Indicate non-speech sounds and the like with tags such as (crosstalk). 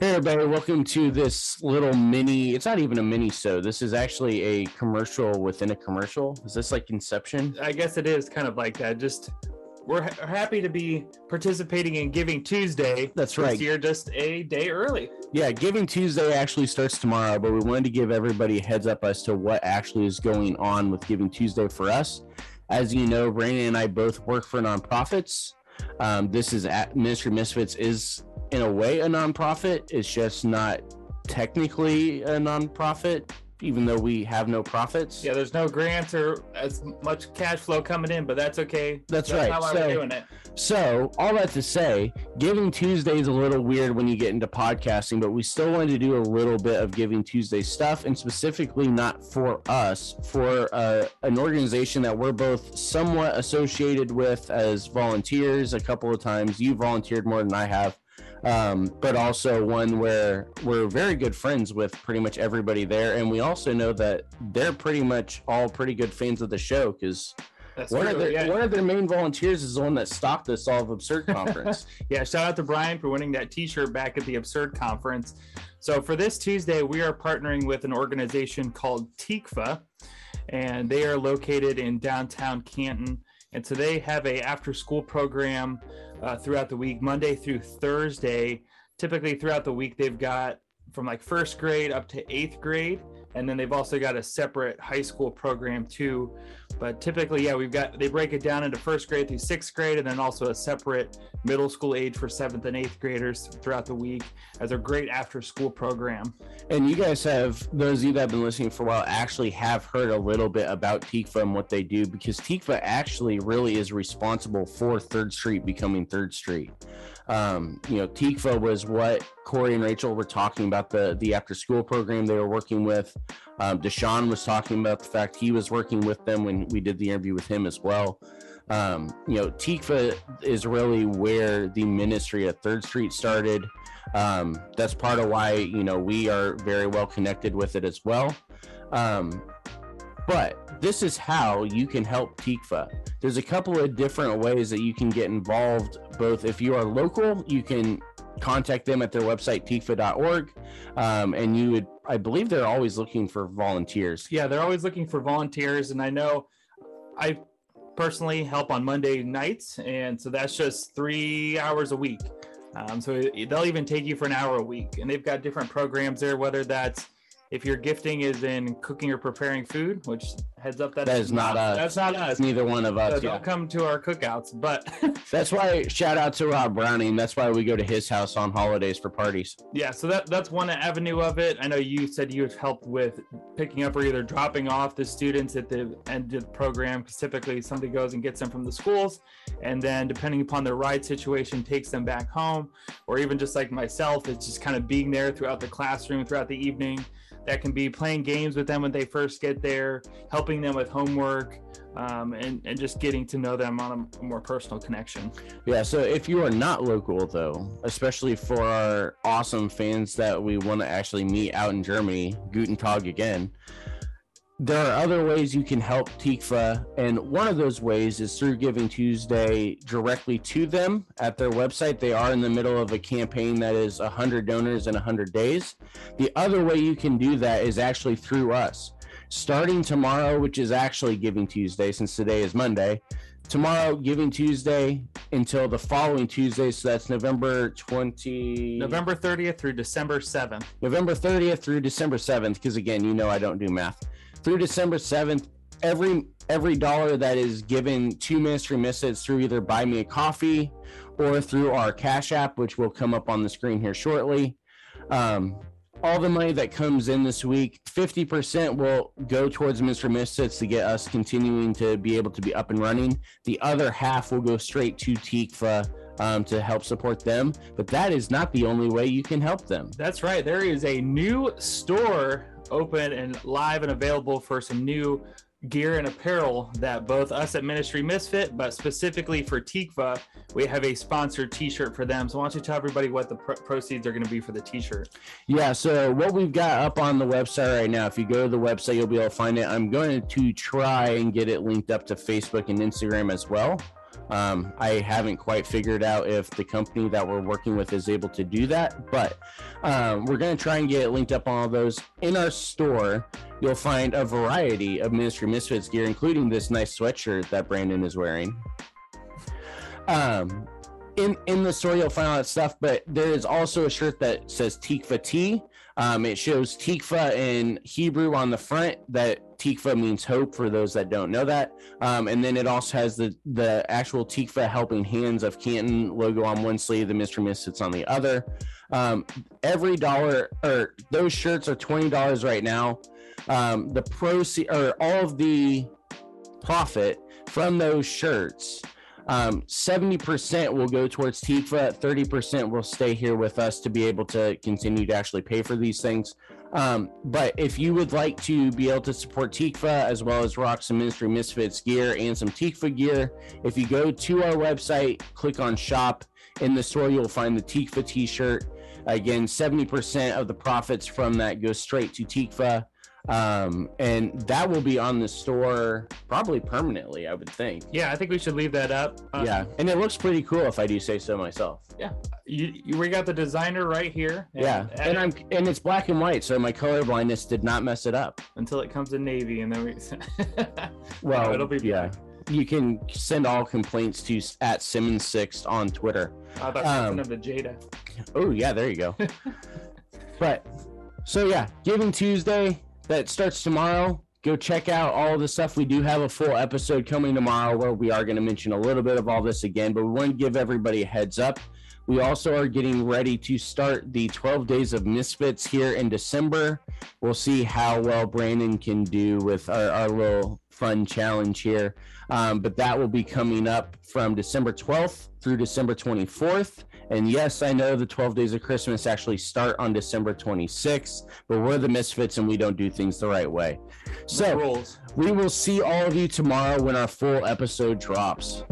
Hey everybody, welcome to this little mini. It's not even a mini so. This is actually a commercial within a commercial. Is this like Inception? I guess it is kind of like that. Just we're ha- happy to be participating in Giving Tuesday. That's right. This year, just a day early. Yeah, Giving Tuesday actually starts tomorrow, but we wanted to give everybody a heads up as to what actually is going on with Giving Tuesday for us. As you know, Brandon and I both work for nonprofits. Um, this is at Ministry Misfits is in a way a nonprofit. It's just not technically a nonprofit, even though we have no profits. Yeah, there's no grants or as much cash flow coming in, but that's okay. That's right. How So- we're doing it. So, all that to say, Giving Tuesday is a little weird when you get into podcasting, but we still wanted to do a little bit of Giving Tuesday stuff, and specifically not for us, for uh, an organization that we're both somewhat associated with as volunteers. A couple of times, you volunteered more than I have, um, but also one where we're very good friends with pretty much everybody there, and we also know that they're pretty much all pretty good fans of the show because. That's One of, true, their, yeah. one of their main volunteers is the one that stopped this all of absurd (laughs) conference. Yeah, shout out to Brian for winning that T-shirt back at the Absurd Conference. So for this Tuesday, we are partnering with an organization called TIKFA, and they are located in downtown Canton. And so they have a after-school program uh, throughout the week, Monday through Thursday. Typically throughout the week, they've got from like first grade up to eighth grade, and then they've also got a separate high school program too. But typically, yeah, we've got they break it down into first grade through sixth grade, and then also a separate middle school age for seventh and eighth graders throughout the week as a great after school program. And you guys have, those of you that have been listening for a while, actually have heard a little bit about TIKFA and what they do because TIKFA actually really is responsible for Third Street becoming Third Street. Um, you know, TIKFA was what Corey and Rachel were talking about the the after school program they were working with. Um, Deshaun was talking about the fact he was working with them when we did the interview with him as well. Um, you know, TIKFA is really where the ministry at Third Street started. Um, that's part of why you know we are very well connected with it as well. Um, but this is how you can help TIKFA. There's a couple of different ways that you can get involved. Both if you are local, you can contact them at their website tikfa.org, um, and you would, I believe, they're always looking for volunteers. Yeah, they're always looking for volunteers, and I know I personally help on Monday nights, and so that's just three hours a week. Um, so they'll even take you for an hour a week, and they've got different programs there. Whether that's if your gifting is in cooking or preparing food, which heads up that That is not us. That's not us. Neither one of So us. don't Yeah. come to our cookouts, but (laughs) That's why shout out to Rob Browning. That's why we go to his house on holidays for parties. yeah, so that that's one avenue of it. I know you said you have helped with picking up or either dropping off the students at the end of the program because typically somebody goes and gets them from the schools, and then depending upon their ride situation, takes them back home, or even just like myself, it's just kind of being there throughout the classroom throughout the evening. That can be playing games with them when they first get there, helping them with homework, um, and and just getting to know them on a more personal connection. Yeah, so if you are not local though, especially for our awesome fans that we want to actually meet out in Germany, Guten Tag again. There are other ways you can help TIKFA, and one of those ways is through Giving Tuesday directly to them at their website. They are in the middle of a campaign that is 100 donors in 100 days. The other way you can do that is actually through us. Starting tomorrow, which is actually Giving Tuesday, since today is Monday, tomorrow giving tuesday until the following tuesday so that's november 20 November 30th through December 7th. november 30th through december 7th because again you know i don't do math through december 7th every every dollar that is given to ministry misfits through either buy me a coffee or through our cash app which will come up on the screen here shortly um, all the money that comes in this week, 50% will go towards Ministry Misfits to get us continuing to be able to be up and running. The other half will go straight to TIKFA um, to help support them. But that is not the only way you can help them. That's right. There is a new store open and live and available for some new gear and apparel that both us at Ministry Misfit, but specifically for Tikva, we have a sponsored T-shirt for them. So why don't you tell everybody what the pr- proceeds are going to be for the T-shirt? Yeah, so what we've got up on the website right now, if you go to the website, you'll be able to find it. I'm going to try and get it linked up to Facebook and Instagram as well. Um, I haven't quite figured out if the company that we're working with is able to do that, but um, we're going to try and get linked up on all those. In our store, you'll find a variety of Ministry Misfits gear, including this nice sweatshirt that Brandon is wearing. Um, in in the store, you'll find all that stuff, but there is also a shirt that says Tikva T. Um, it shows Tikva in Hebrew on the front. That Tikva means hope for those that don't know that. Um, and then it also has the the actual Tikva helping hands of Canton logo on one sleeve, the Ministry Misfits on the other. Um, every dollar or those shirts are twenty dollars right now. Um, the proceed or all of the profit from those shirts um, 70% will go towards Tikva, 30% will stay here with us to be able to continue to actually pay for these things. Um, but if you would like to be able to support Tikva as well as rock some Ministry Misfits gear and some Tikva gear, if you go to our website, click on shop, in the store you'll find the Tikva t shirt. Again, 70% of the profits from that goes straight to Tikva um and that will be on the store probably permanently i would think Yeah, I think we should leave that up. Uh, yeah and it looks pretty cool if i do say so myself you, you, we got the designer right here. and yeah and i'm and it's black and white so my color blindness did not mess it up until it comes in navy, and then we. (laughs) well it'll be yeah you can send all complaints to at simmons six on twitter I thought Um, of the Jada. Oh yeah, there you go. (laughs) but so yeah, Giving Tuesday that starts tomorrow. Go check out all the stuff. We do have a full episode coming tomorrow where we are going to mention a little bit of all this again, but we want to give everybody a heads up. We also are getting ready to start the 12 days of misfits here in December. We'll see how well Brandon can do with our, our little fun challenge here. Um, but that will be coming up from December 12th through December 24th. And yes, I know the 12 days of Christmas actually start on December 26th, but we're the misfits and we don't do things the right way. So we will see all of you tomorrow when our full episode drops.